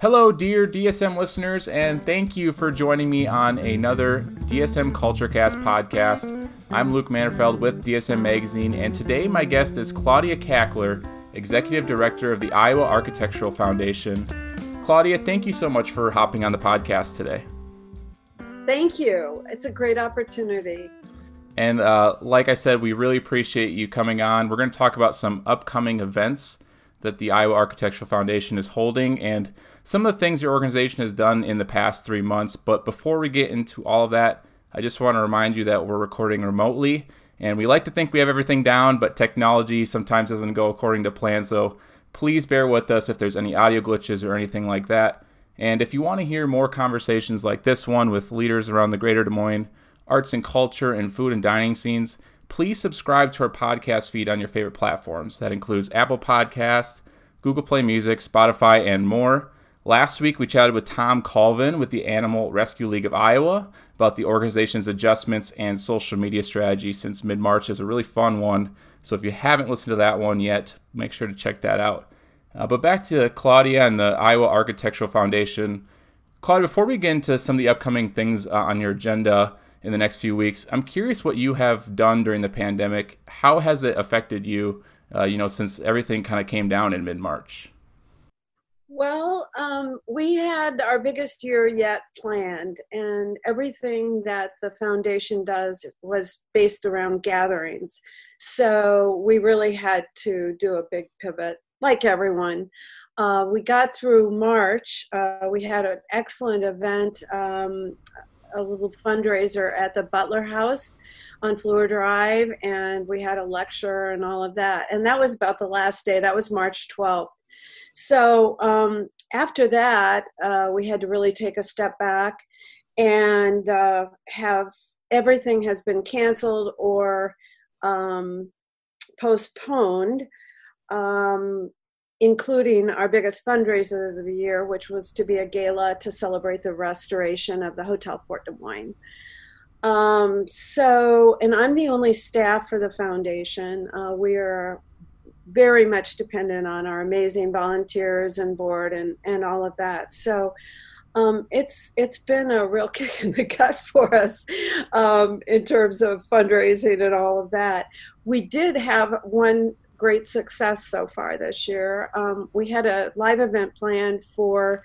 Hello, dear DSM listeners, and thank you for joining me on another DSM CultureCast podcast. I'm Luke Manderfeld with DSM Magazine, and today my guest is Claudia Cackler, Executive Director of the Iowa Architectural Foundation. Claudia, thank you so much for hopping on the podcast today. Thank you. It's a great opportunity. And uh, like I said, we really appreciate you coming on. We're going to talk about some upcoming events that the Iowa Architectural Foundation is holding and some of the things your organization has done in the past three months. But before we get into all of that, I just want to remind you that we're recording remotely. And we like to think we have everything down, but technology sometimes doesn't go according to plan. So please bear with us if there's any audio glitches or anything like that. And if you want to hear more conversations like this one with leaders around the greater Des Moines, arts and culture, and food and dining scenes, please subscribe to our podcast feed on your favorite platforms. That includes Apple Podcast, Google Play Music, Spotify, and more. Last week, we chatted with Tom Colvin with the Animal Rescue League of Iowa about the organization's adjustments and social media strategy since mid March. is a really fun one. So if you haven't listened to that one yet, make sure to check that out. Uh, but back to Claudia and the Iowa Architectural Foundation. Claudia, before we get into some of the upcoming things uh, on your agenda in the next few weeks, I'm curious what you have done during the pandemic. How has it affected you, uh, you know, since everything kind of came down in mid March? Well, um, we had our biggest year yet planned, and everything that the foundation does was based around gatherings. So we really had to do a big pivot, like everyone. Uh, we got through March. Uh, we had an excellent event, um, a little fundraiser at the Butler House on Fleur Drive, and we had a lecture and all of that. And that was about the last day. That was March 12th. So um, after that, uh, we had to really take a step back and uh, have everything has been canceled or um, postponed, um, including our biggest fundraiser of the year, which was to be a gala to celebrate the restoration of the Hotel Fort Des Moines. Um, so, and I'm the only staff for the foundation. Uh, we are very much dependent on our amazing volunteers and board and, and all of that. So um, it's it's been a real kick in the gut for us um, in terms of fundraising and all of that. We did have one great success so far this year. Um, we had a live event planned for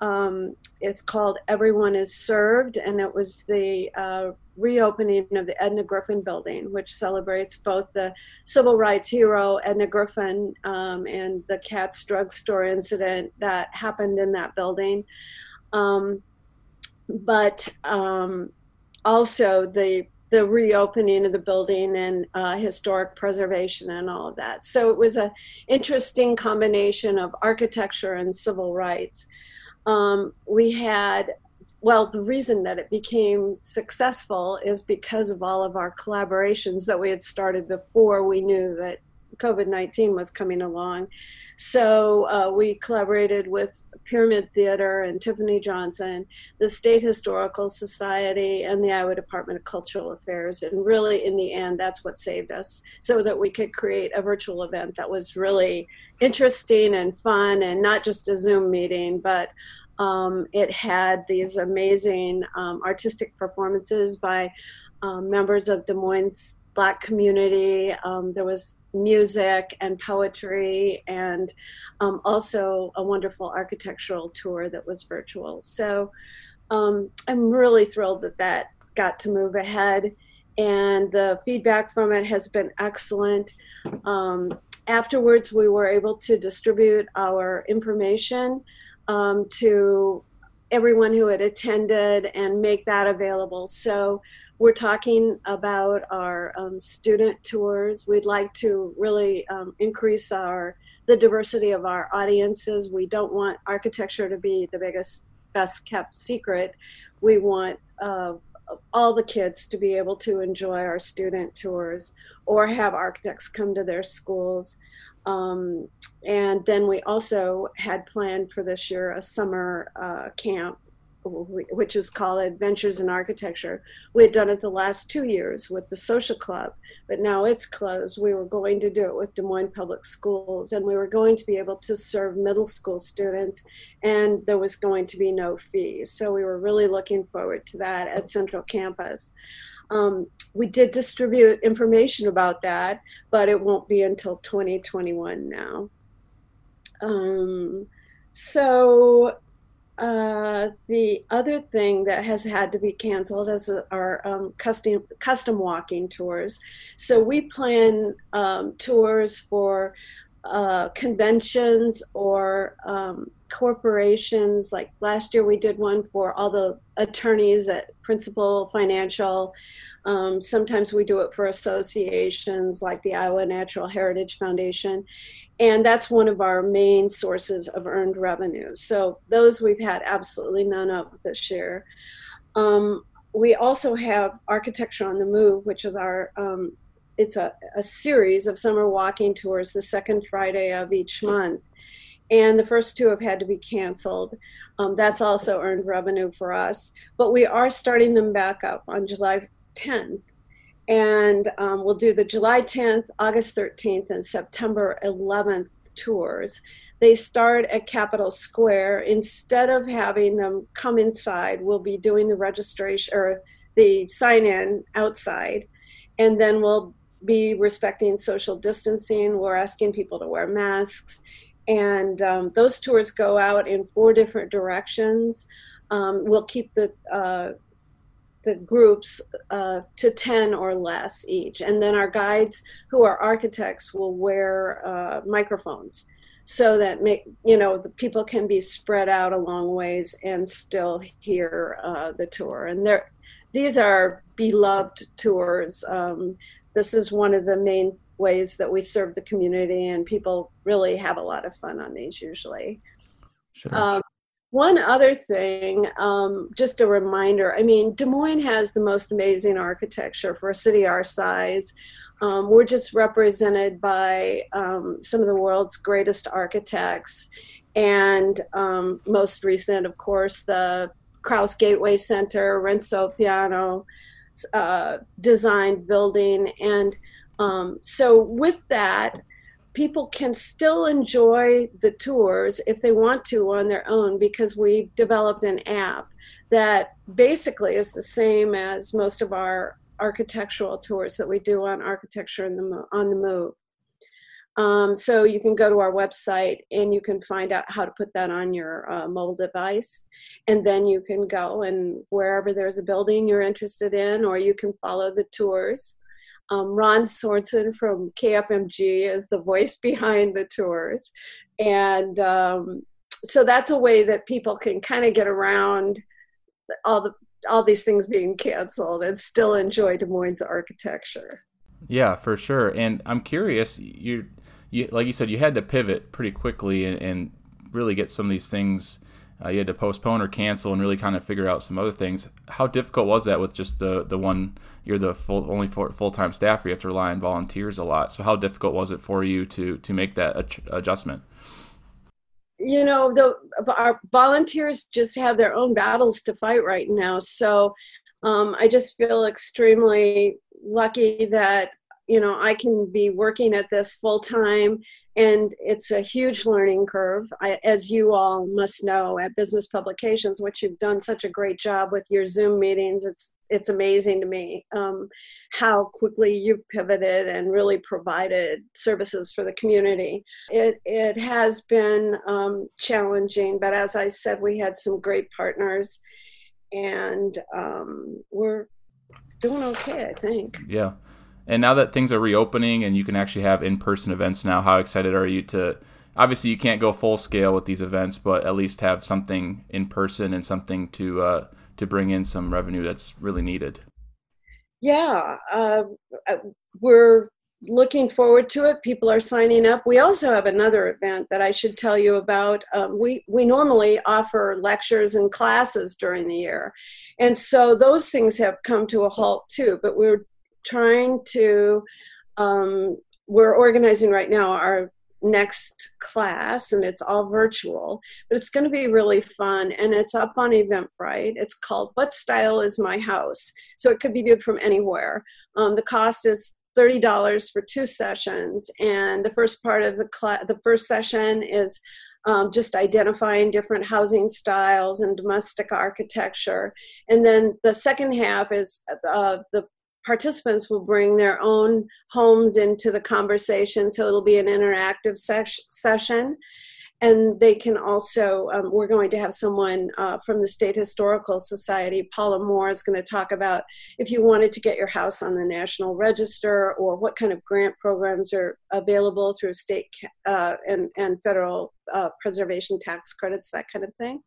um, it's called Everyone is Served, and it was the uh, reopening of the Edna Griffin building, which celebrates both the civil rights hero Edna Griffin um, and the Katz drugstore incident that happened in that building. Um, but um, also the the reopening of the building and uh, historic preservation and all of that. So it was an interesting combination of architecture and civil rights. Um, we had well, the reason that it became successful is because of all of our collaborations that we had started before we knew that COVID 19 was coming along. So uh, we collaborated with Pyramid Theater and Tiffany Johnson, the State Historical Society, and the Iowa Department of Cultural Affairs. And really, in the end, that's what saved us so that we could create a virtual event that was really interesting and fun and not just a Zoom meeting, but um, it had these amazing um, artistic performances by um, members of Des Moines Black community. Um, there was music and poetry, and um, also a wonderful architectural tour that was virtual. So um, I'm really thrilled that that got to move ahead, and the feedback from it has been excellent afterwards we were able to distribute our information um, to everyone who had attended and make that available. So we're talking about our um, student tours. We'd like to really um, increase our the diversity of our audiences. We don't want architecture to be the biggest, best kept secret. We want uh, all the kids to be able to enjoy our student tours or have architects come to their schools. Um, and then we also had planned for this year a summer uh, camp which is called Adventures in Architecture. We had done it the last two years with the social club, but now it's closed. We were going to do it with Des Moines Public Schools, and we were going to be able to serve middle school students, and there was going to be no fees. So we were really looking forward to that at Central Campus. Um, we did distribute information about that, but it won't be until 2021 now. Um, so uh, the other thing that has had to be canceled is our um, custom custom walking tours. So we plan um, tours for uh, conventions or um, corporations. Like last year, we did one for all the attorneys at Principal Financial. Um, sometimes we do it for associations like the Iowa Natural Heritage Foundation and that's one of our main sources of earned revenue. So those we've had absolutely none of this year. Um, we also have Architecture on the Move, which is our um, it's a, a series of summer walking tours the second Friday of each month. And the first two have had to be canceled. Um, that's also earned revenue for us. But we are starting them back up on July 10th and um, we'll do the July 10th, August 13th, and September 11th tours. They start at Capitol Square. Instead of having them come inside, we'll be doing the registration or the sign in outside, and then we'll be respecting social distancing. We're asking people to wear masks, and um, those tours go out in four different directions. Um, we'll keep the uh, the groups uh, to 10 or less each. And then our guides, who are architects, will wear uh, microphones so that make you know the people can be spread out a long ways and still hear uh, the tour. And there, these are beloved tours. Um, this is one of the main ways that we serve the community, and people really have a lot of fun on these usually. Sure. Um, one other thing, um, just a reminder I mean, Des Moines has the most amazing architecture for a city our size. Um, we're just represented by um, some of the world's greatest architects. And um, most recent, of course, the Krause Gateway Center, Renzo Piano uh, designed building. And um, so, with that, people can still enjoy the tours if they want to on their own because we've developed an app that basically is the same as most of our architectural tours that we do on architecture in the, on the move. Um, so you can go to our website and you can find out how to put that on your uh, mobile device. And then you can go and wherever there's a building you're interested in, or you can follow the tours. Um, Ron Sorensen from KFMG is the voice behind the tours. And um, so that's a way that people can kind of get around all the all these things being canceled and still enjoy Des Moines architecture. Yeah, for sure. And I'm curious, you, you like you said, you had to pivot pretty quickly and, and really get some of these things uh, you had to postpone or cancel and really kind of figure out some other things. How difficult was that with just the the one you're the full only full time staff? You have to rely on volunteers a lot. So how difficult was it for you to to make that ad- adjustment? You know, the our volunteers just have their own battles to fight right now. So um, I just feel extremely lucky that you know I can be working at this full time and it's a huge learning curve. I, as you all must know at business publications which you've done such a great job with your zoom meetings it's it's amazing to me um, how quickly you've pivoted and really provided services for the community. It it has been um, challenging but as i said we had some great partners and um, we're doing okay i think yeah and now that things are reopening and you can actually have in-person events now, how excited are you to? Obviously, you can't go full scale with these events, but at least have something in person and something to uh, to bring in some revenue that's really needed. Yeah, uh, uh, we're looking forward to it. People are signing up. We also have another event that I should tell you about. Um, we we normally offer lectures and classes during the year, and so those things have come to a halt too. But we're trying to um, we're organizing right now our next class, and it's all virtual, but it's going to be really fun. And it's up on Eventbrite. It's called What Style is My House? So it could be viewed from anywhere. Um, the cost is $30 for two sessions, and the first part of the class, the first session is um, just identifying different housing styles and domestic architecture. And then the second half is uh, the participants will bring their own homes into the conversation, so it'll be an interactive ses- session. And they can also, um, we're going to have someone uh, from the State Historical Society, Paula Moore, is going to talk about if you wanted to get your house on the National Register or what kind of grant programs are available through state uh, and, and federal uh, preservation tax credits, that kind of thing.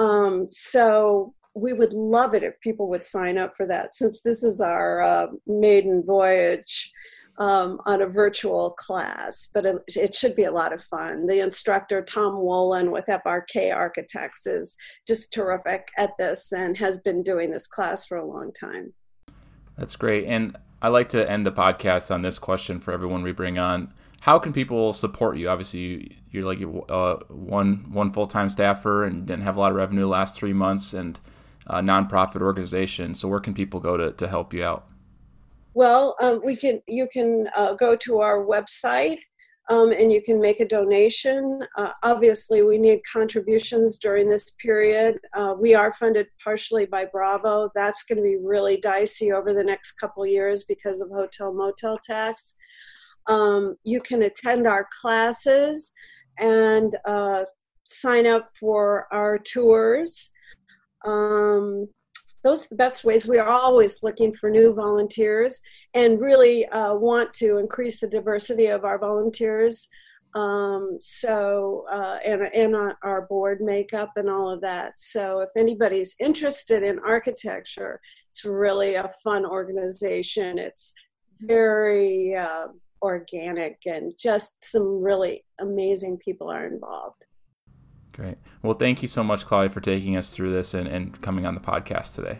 Um, so we would love it if people would sign up for that since this is our uh, maiden voyage um, on a virtual class, but it, it, should be a lot of fun. The instructor, Tom Wolin with FRK Architects, is just terrific at this and has been doing this class for a long time. That's great. And I like to end the podcast on this question for everyone we bring on. How can people support you? Obviously, you're like uh, one one full time staffer and didn't have a lot of revenue last three months, and a nonprofit organization. So, where can people go to, to help you out? Well, um, we can. You can uh, go to our website, um, and you can make a donation. Uh, obviously, we need contributions during this period. Uh, we are funded partially by Bravo. That's going to be really dicey over the next couple years because of hotel motel tax. Um, you can attend our classes and uh, sign up for our tours. Um, those are the best ways. We are always looking for new volunteers and really uh, want to increase the diversity of our volunteers. Um, so, uh, and, and our board makeup and all of that. So, if anybody's interested in architecture, it's really a fun organization. It's very uh, organic and just some really amazing people are involved. Great. Well, thank you so much, Claudia, for taking us through this and, and coming on the podcast today.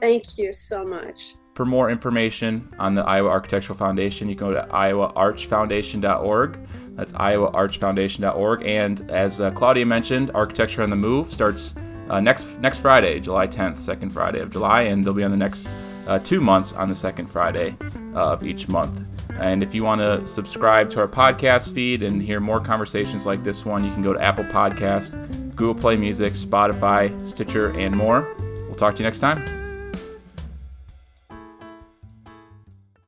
Thank you so much. For more information on the Iowa Architectural Foundation, you can go to iowaarchfoundation.org. That's iowaarchfoundation.org. And as uh, Claudia mentioned, Architecture on the Move starts uh, next next Friday, July 10th, second Friday of July, and they'll be on the next uh, two months on the second Friday uh, of each month. And if you want to subscribe to our podcast feed and hear more conversations like this one, you can go to Apple Podcast, Google Play Music, Spotify, Stitcher, and more. We'll talk to you next time.